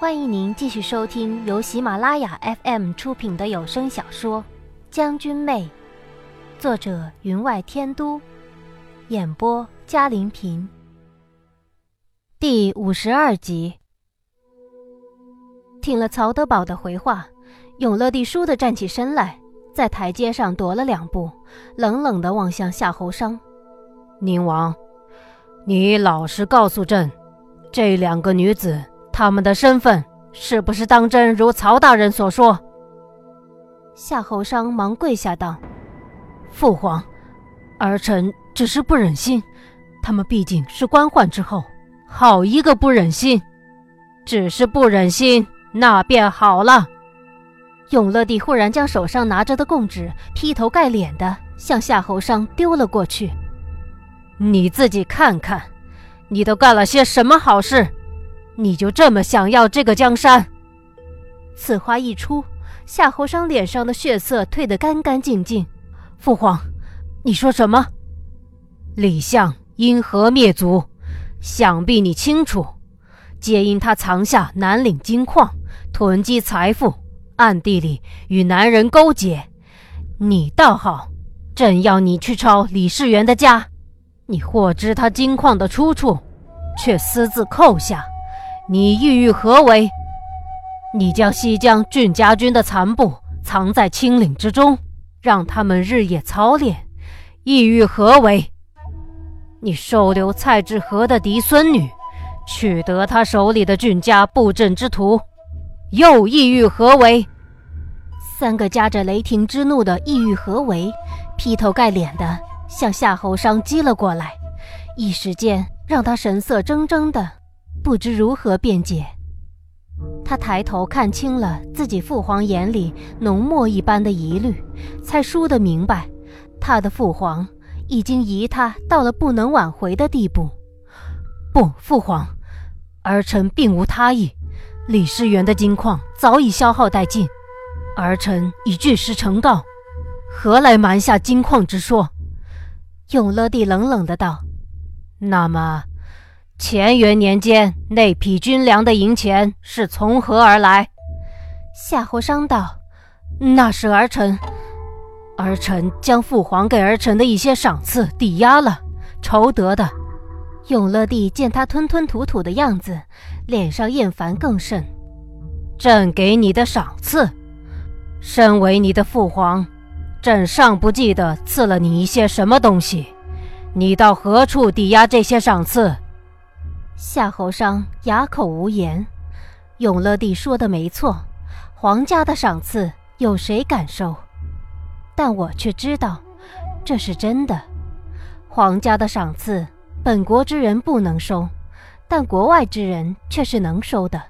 欢迎您继续收听由喜马拉雅 FM 出品的有声小说《将军妹》，作者云外天都，演播嘉林平。第五十二集。听了曹德宝的回话，永乐帝倏地站起身来，在台阶上踱了两步，冷冷地望向夏侯商：“宁王，你老实告诉朕，这两个女子。”他们的身份是不是当真如曹大人所说？夏侯商忙跪下道：“父皇，儿臣只是不忍心。他们毕竟是官宦之后，好一个不忍心！只是不忍心，那便好了。”永乐帝忽然将手上拿着的供纸劈头盖脸的向夏侯商丢了过去：“你自己看看，你都干了些什么好事？”你就这么想要这个江山？此话一出，夏侯商脸上的血色褪得干干净净。父皇，你说什么？李相因何灭族？想必你清楚，皆因他藏下南岭金矿，囤积财富，暗地里与男人勾结。你倒好，朕要你去抄李世元的家，你获知他金矿的出处，却私自扣下。你意欲何为？你将西江郡家军的残部藏在青岭之中，让他们日夜操练，意欲何为？你收留蔡志和的嫡孙女，取得他手里的郡家布阵之图，又意欲何为？三个夹着雷霆之怒的意欲何为，劈头盖脸的向夏侯商击了过来，一时间让他神色怔怔的。不知如何辩解，他抬头看清了自己父皇眼里浓墨一般的疑虑，才输得明白，他的父皇已经疑他到了不能挽回的地步。不，父皇，儿臣并无他意。李世元的金矿早已消耗殆尽，儿臣已据实呈告，何来瞒下金矿之说？永乐帝冷冷的道：“那么。”乾元年间，那批军粮的银钱是从何而来？夏侯商道：“那是儿臣，儿臣将父皇给儿臣的一些赏赐抵押了，筹得的。”永乐帝见他吞吞吐吐的样子，脸上厌烦更甚。朕给你的赏赐，身为你的父皇，朕尚不记得赐了你一些什么东西，你到何处抵押这些赏赐？夏侯商哑口无言。永乐帝说的没错，皇家的赏赐有谁敢收？但我却知道，这是真的。皇家的赏赐，本国之人不能收，但国外之人却是能收的。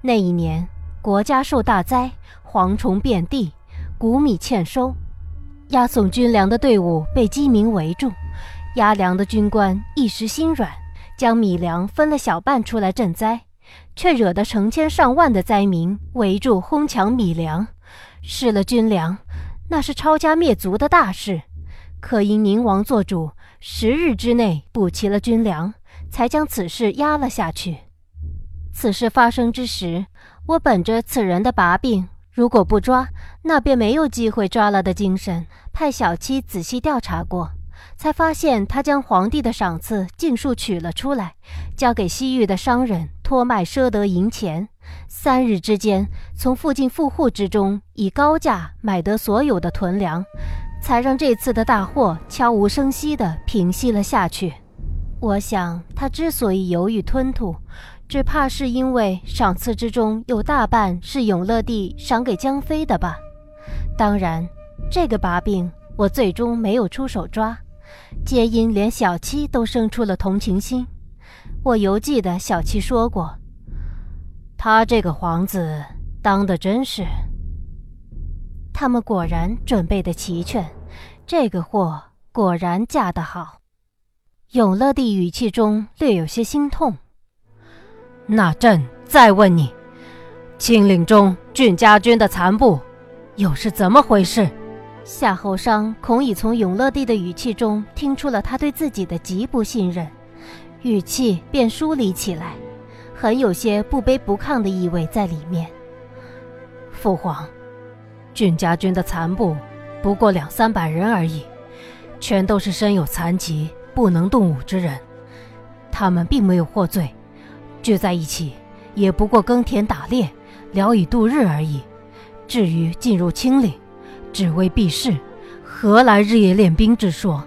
那一年，国家受大灾，蝗虫遍地，谷米欠收，押送军粮的队伍被饥民围住，押粮的军官一时心软。将米粮分了小半出来赈灾，却惹得成千上万的灾民围住哄抢米粮，失了军粮，那是抄家灭族的大事。可因宁王做主，十日之内补齐了军粮，才将此事压了下去。此事发生之时，我本着此人的把柄，如果不抓，那便没有机会抓了的精神，派小七仔细调查过。才发现，他将皇帝的赏赐尽数取了出来，交给西域的商人托卖赊得银钱。三日之间，从附近富户之中以高价买得所有的囤粮，才让这次的大祸悄无声息地平息了下去。我想，他之所以犹豫吞吐，只怕是因为赏赐之中有大半是永乐帝赏给江妃的吧。当然，这个把柄我最终没有出手抓。皆因连小七都生出了同情心。我犹记得小七说过：“他这个皇子当的真是……他们果然准备的齐全，这个货果然嫁得好。”永乐帝语气中略有些心痛。那朕再问你，青岭中郡家军的残部，又是怎么回事？夏侯商恐已从永乐帝的语气中听出了他对自己的极不信任，语气便疏离起来，很有些不卑不亢的意味在里面。父皇，俊家军的残部不过两三百人而已，全都是身有残疾、不能动武之人，他们并没有获罪，聚在一起也不过耕田打猎，聊以度日而已。至于进入清岭，只为避世，何来日夜练兵之说？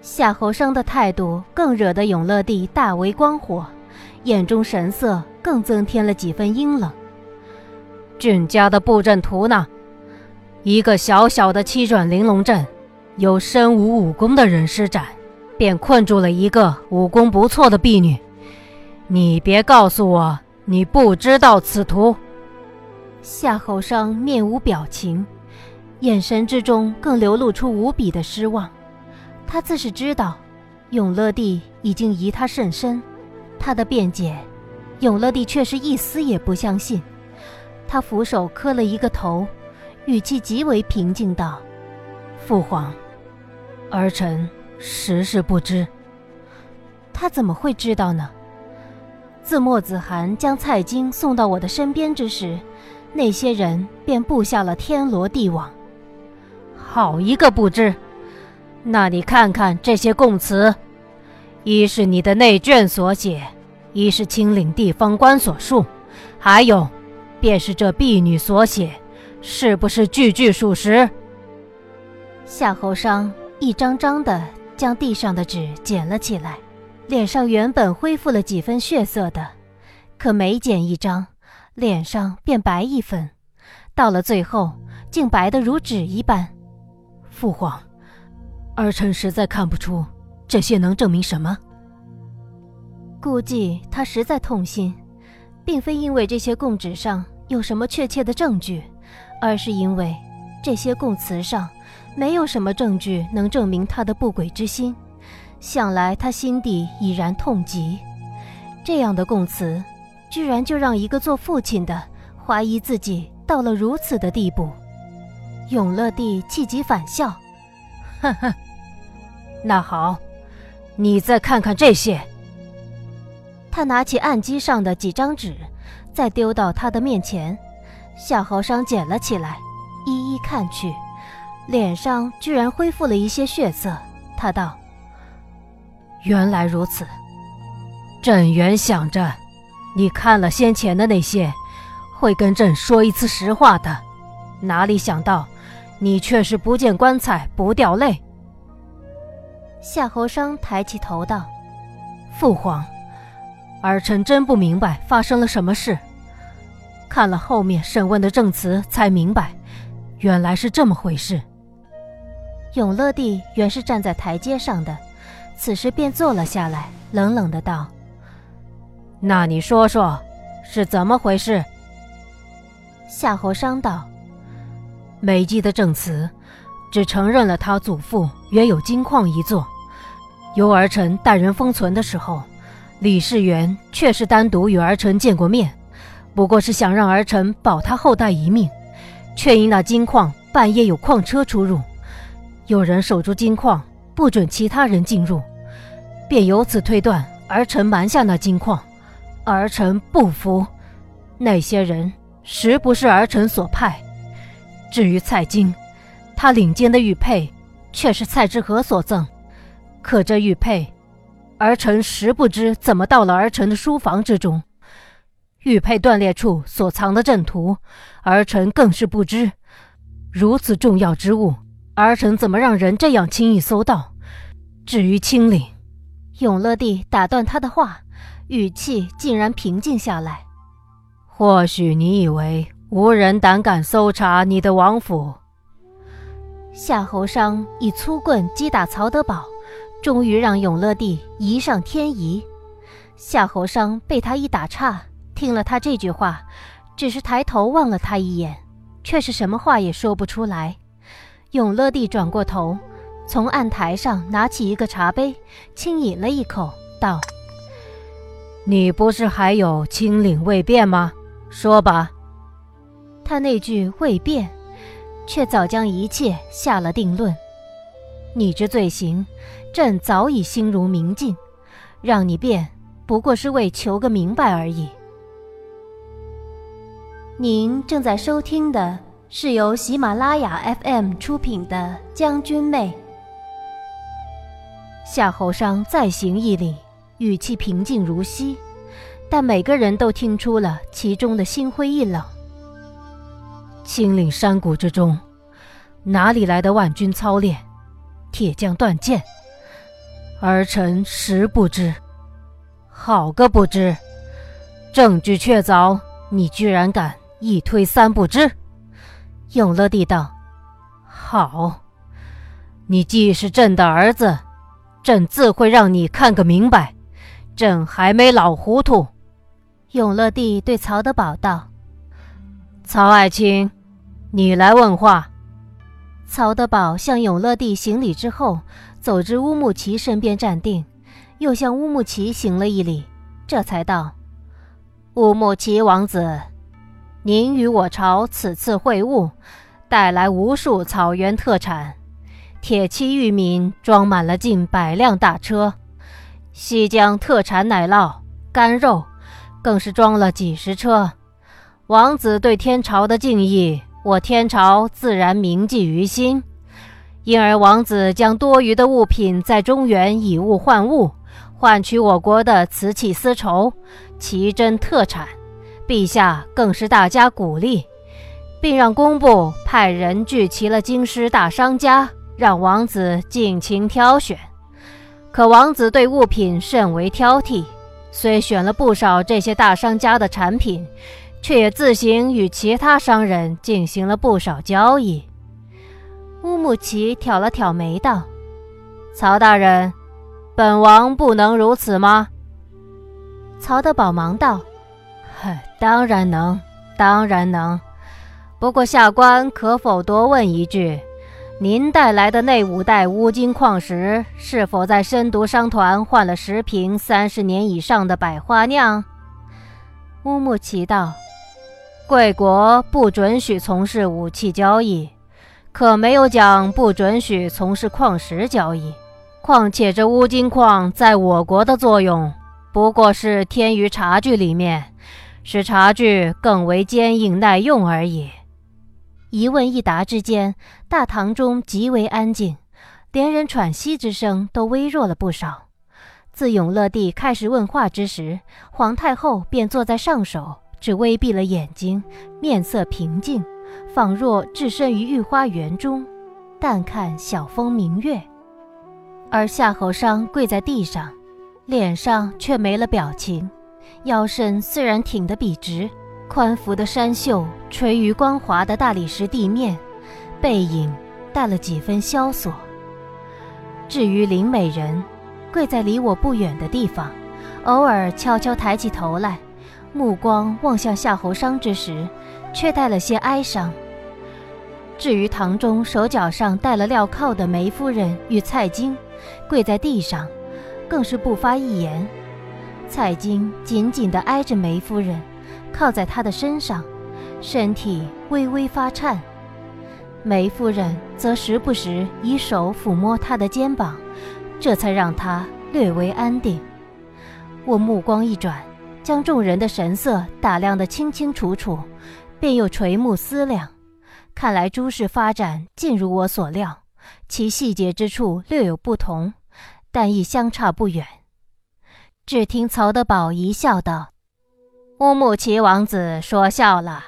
夏侯生的态度更惹得永乐帝大为光火，眼中神色更增添了几分阴冷。俊家的布阵图呢？一个小小的七转玲珑阵，有身无武功的人施展，便困住了一个武功不错的婢女。你别告诉我你不知道此图。夏侯商面无表情，眼神之中更流露出无比的失望。他自是知道，永乐帝已经疑他甚深，他的辩解，永乐帝却是一丝也不相信。他俯首磕了一个头，语气极为平静道：“父皇，儿臣实是不知。他怎么会知道呢？自墨子涵将蔡京送到我的身边之时，那些人便布下了天罗地网。好一个不知！”那你看看这些供词，一是你的内卷所写，一是清领地方官所述，还有，便是这婢女所写，是不是句句属实？夏侯商一张张的将地上的纸捡了起来，脸上原本恢复了几分血色的，可每捡一张，脸上便白一分，到了最后，竟白得如纸一般。父皇。儿臣实在看不出这些能证明什么。估计他实在痛心，并非因为这些供纸上有什么确切的证据，而是因为这些供词上没有什么证据能证明他的不轨之心。想来他心底已然痛极，这样的供词，居然就让一个做父亲的怀疑自己到了如此的地步。永乐帝气急反笑，哼哼。那好，你再看看这些。他拿起案几上的几张纸，再丢到他的面前。夏侯商捡了起来，一一看去，脸上居然恢复了一些血色。他道：“原来如此。朕原想着，你看了先前的那些，会跟朕说一次实话的，哪里想到，你却是不见棺材不掉泪。”夏侯商抬起头道：“父皇，儿臣真不明白发生了什么事。看了后面审问的证词，才明白，原来是这么回事。”永乐帝原是站在台阶上的，此时便坐了下来，冷冷的道：“那你说说，是怎么回事？”夏侯商道：“美姬的证词。”只承认了他祖父原有金矿一座，由儿臣带人封存的时候，李世元确实单独与儿臣见过面，不过是想让儿臣保他后代一命，却因那金矿半夜有矿车出入，有人守住金矿，不准其他人进入，便由此推断儿臣瞒下那金矿，儿臣不服，那些人实不是儿臣所派，至于蔡京。他领间的玉佩，却是蔡之和所赠。可这玉佩，儿臣实不知怎么到了儿臣的书房之中。玉佩断裂处所藏的阵图，儿臣更是不知。如此重要之物，儿臣怎么让人这样轻易搜到？至于清领，永乐帝打断他的话，语气竟然平静下来。或许你以为无人胆敢搜查你的王府。夏侯商以粗棍击打曹德宝，终于让永乐帝移上天仪。夏侯商被他一打岔，听了他这句话，只是抬头望了他一眼，却是什么话也说不出来。永乐帝转过头，从案台上拿起一个茶杯，轻饮了一口，道：“你不是还有清领未变吗？说吧。”他那句未变。却早将一切下了定论。你之罪行，朕早已心如明镜，让你变，不过是为求个明白而已。您正在收听的是由喜马拉雅 FM 出品的《将军妹》。夏侯商再行一礼，语气平静如昔，但每个人都听出了其中的心灰意冷。青岭山谷之中，哪里来的万军操练，铁匠断剑？儿臣实不知。好个不知！证据确凿，你居然敢！一推三不知，永乐帝道：“好，你既是朕的儿子，朕自会让你看个明白。朕还没老糊涂。”永乐帝对曹德宝道：“曹爱卿，你来问话。”曹德宝向永乐帝行礼之后，走至乌木齐身边站定，又向乌木齐行了一礼，这才道：“乌木齐王子。”您与我朝此次会晤，带来无数草原特产，铁器玉皿装满了近百辆大车，西江特产奶酪、干肉，更是装了几十车。王子对天朝的敬意，我天朝自然铭记于心。因而王子将多余的物品在中原以物换物，换取我国的瓷器丝绸、奇珍特产。陛下更是大加鼓励，并让工部派人聚齐了京师大商家，让王子尽情挑选。可王子对物品甚为挑剔，虽选了不少这些大商家的产品，却也自行与其他商人进行了不少交易。乌木齐挑了挑眉道：“曹大人，本王不能如此吗？”曹德宝忙道。当然能，当然能。不过下官可否多问一句：您带来的那五袋乌金矿石，是否在深毒商团换了十瓶三十年以上的百花酿？乌木齐道：“贵国不准许从事武器交易，可没有讲不准许从事矿石交易。况且这乌金矿在我国的作用，不过是添于茶具里面。”使茶具更为坚硬耐用而已。一问一答之间，大堂中极为安静，连人喘息之声都微弱了不少。自永乐帝开始问话之时，皇太后便坐在上首，只微闭了眼睛，面色平静，仿若置身于御花园中，淡看晓风明月。而夏侯商跪在地上，脸上却没了表情。腰身虽然挺得笔直，宽幅的衫袖垂于光滑的大理石地面，背影带了几分萧索。至于林美人，跪在离我不远的地方，偶尔悄悄抬起头来，目光望向夏侯商之时，却带了些哀伤。至于堂中手脚上戴了镣铐的梅夫人与蔡京，跪在地上，更是不发一言。蔡京紧紧地挨着梅夫人，靠在她的身上，身体微微发颤。梅夫人则时不时以手抚摸他的肩膀，这才让他略为安定。我目光一转，将众人的神色打量得清清楚楚，便又垂目思量。看来诸事发展尽如我所料，其细节之处略有不同，但亦相差不远。只听曹德宝一笑道：“乌木齐王子说笑了。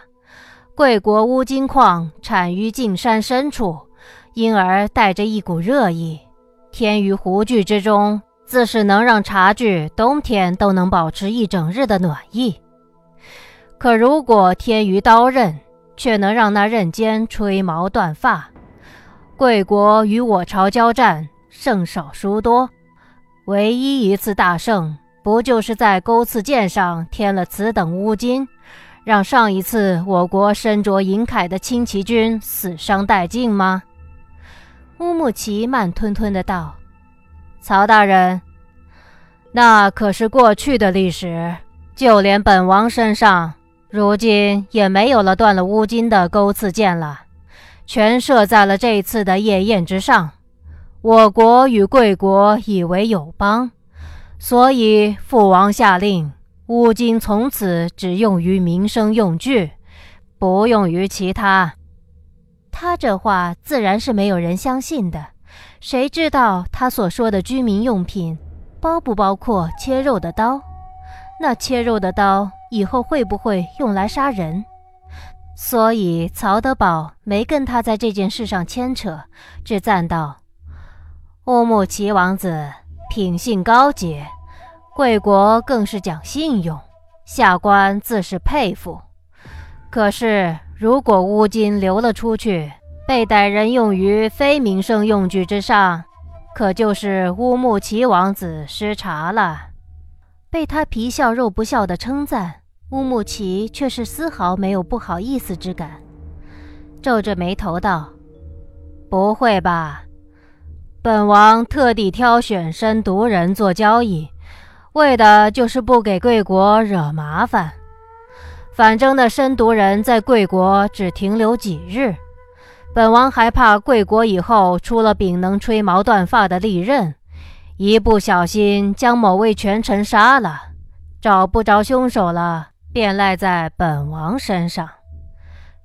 贵国乌金矿产于径山深处，因而带着一股热意。添于壶具之中，自是能让茶具冬天都能保持一整日的暖意。可如果添于刀刃，却能让那刃尖吹毛断发。贵国与我朝交战，胜少输多，唯一一次大胜。”不就是在钩刺剑上添了此等乌金，让上一次我国身着银铠的轻骑军死伤殆尽吗？乌木齐慢吞吞的道：“曹大人，那可是过去的历史，就连本王身上，如今也没有了断了乌金的钩刺剑了，全射在了这次的夜宴之上。我国与贵国以为友邦。”所以父王下令，乌金从此只用于民生用具，不用于其他。他这话自然是没有人相信的。谁知道他所说的居民用品，包不包括切肉的刀？那切肉的刀以后会不会用来杀人？所以曹德宝没跟他在这件事上牵扯，只赞道：“乌木齐王子品性高洁，贵国更是讲信用，下官自是佩服。可是如果乌金流了出去，被歹人用于非民生用具之上，可就是乌木齐王子失察了。”被他皮笑肉不笑的称赞，乌木齐却是丝毫没有不好意思之感，皱着眉头道：“不会吧？本王特地挑选深毒人做交易，为的就是不给贵国惹麻烦。反正那深毒人在贵国只停留几日，本王还怕贵国以后出了柄能吹毛断发的利刃。”一不小心将某位权臣杀了，找不着凶手了，便赖在本王身上。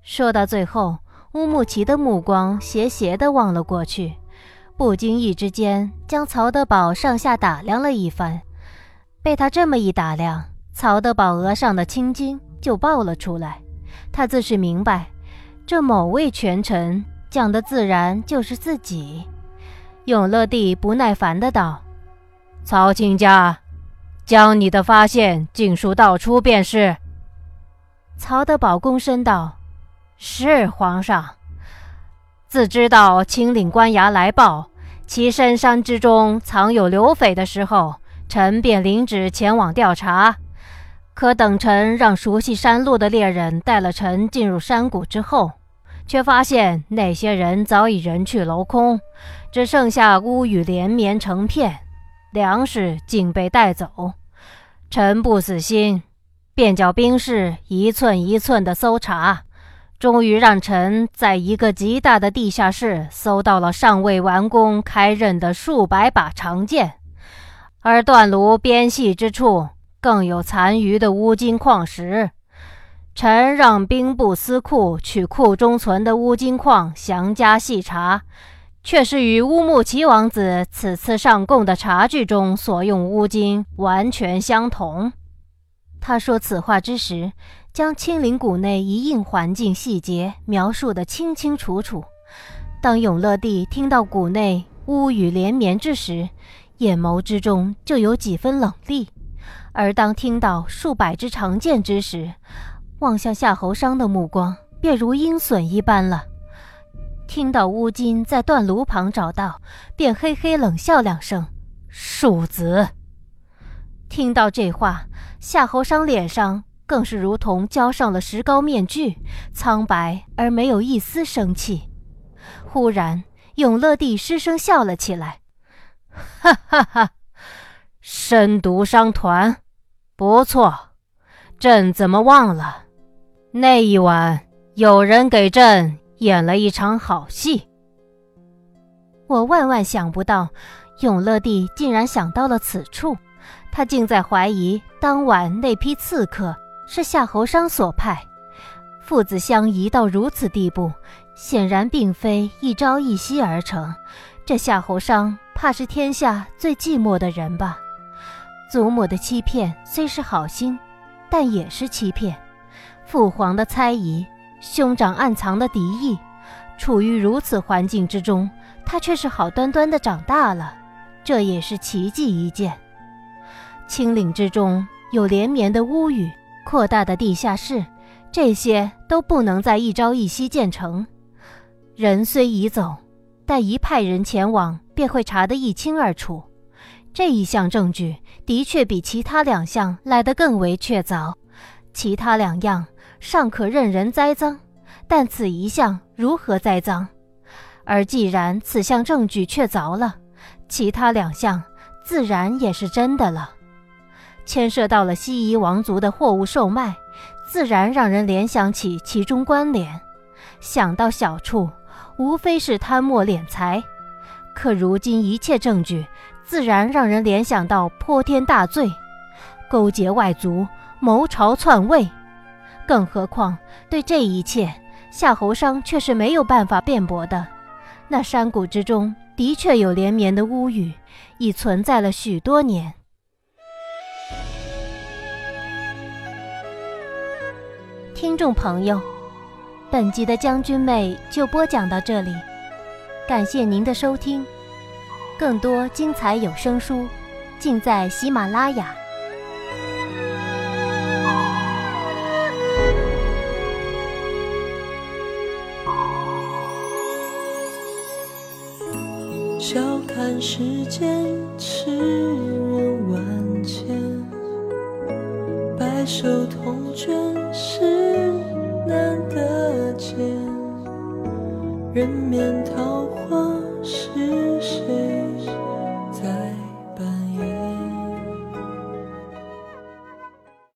说到最后，乌木齐的目光斜斜地望了过去，不经意之间将曹德宝上下打量了一番。被他这么一打量，曹德宝额上的青筋就爆了出来。他自是明白，这某位权臣讲的自然就是自己。永乐帝不耐烦的道。曹卿家，将你的发现尽数道出便是。曹德宝躬身道：“是皇上。自知道青岭官衙来报，其深山之中藏有刘匪的时候，臣便领旨前往调查。可等臣让熟悉山路的猎人带了臣进入山谷之后，却发现那些人早已人去楼空，只剩下屋宇连绵成片。”粮食竟被带走，臣不死心，便叫兵士一寸一寸地搜查，终于让臣在一个极大的地下室搜到了尚未完工开刃的数百把长剑，而断炉边隙之处更有残余的乌金矿石。臣让兵部司库取库中存的乌金矿详加细查。却是与乌木齐王子此次上贡的茶具中所用乌金完全相同。他说此话之时，将青林谷内一应环境细节描述得清清楚楚。当永乐帝听到谷内乌雨连绵之时，眼眸之中就有几分冷厉；而当听到数百支长剑之时，望向夏侯商的目光便如鹰隼一般了。听到乌金在断炉旁找到，便嘿嘿冷笑两声。庶子。听到这话，夏侯商脸上更是如同浇上了石膏面具，苍白而没有一丝生气。忽然，永乐帝失声笑了起来：“哈哈哈！深毒商团，不错。朕怎么忘了？那一晚有人给朕。”演了一场好戏，我万万想不到，永乐帝竟然想到了此处。他竟在怀疑当晚那批刺客是夏侯商所派。父子相疑到如此地步，显然并非一朝一夕而成。这夏侯商怕是天下最寂寞的人吧？祖母的欺骗虽是好心，但也是欺骗。父皇的猜疑。兄长暗藏的敌意，处于如此环境之中，他却是好端端的长大了，这也是奇迹一件。青岭之中有连绵的屋宇，扩大的地下室，这些都不能在一朝一夕建成。人虽已走，但一派人前往，便会查得一清二楚。这一项证据的确比其他两项来得更为确凿，其他两样。尚可任人栽赃，但此一项如何栽赃？而既然此项证据确凿了，其他两项自然也是真的了。牵涉到了西夷王族的货物售卖，自然让人联想起其中关联。想到小处，无非是贪墨敛财。可如今一切证据自然让人联想到泼天大罪，勾结外族，谋朝篡位。更何况对这一切，夏侯商却是没有办法辩驳的。那山谷之中的确有连绵的屋宇，已存在了许多年。听众朋友，本集的将军妹就播讲到这里，感谢您的收听。更多精彩有声书，尽在喜马拉雅。笑看世间痴人万千，白首同卷是难得见，人面桃花。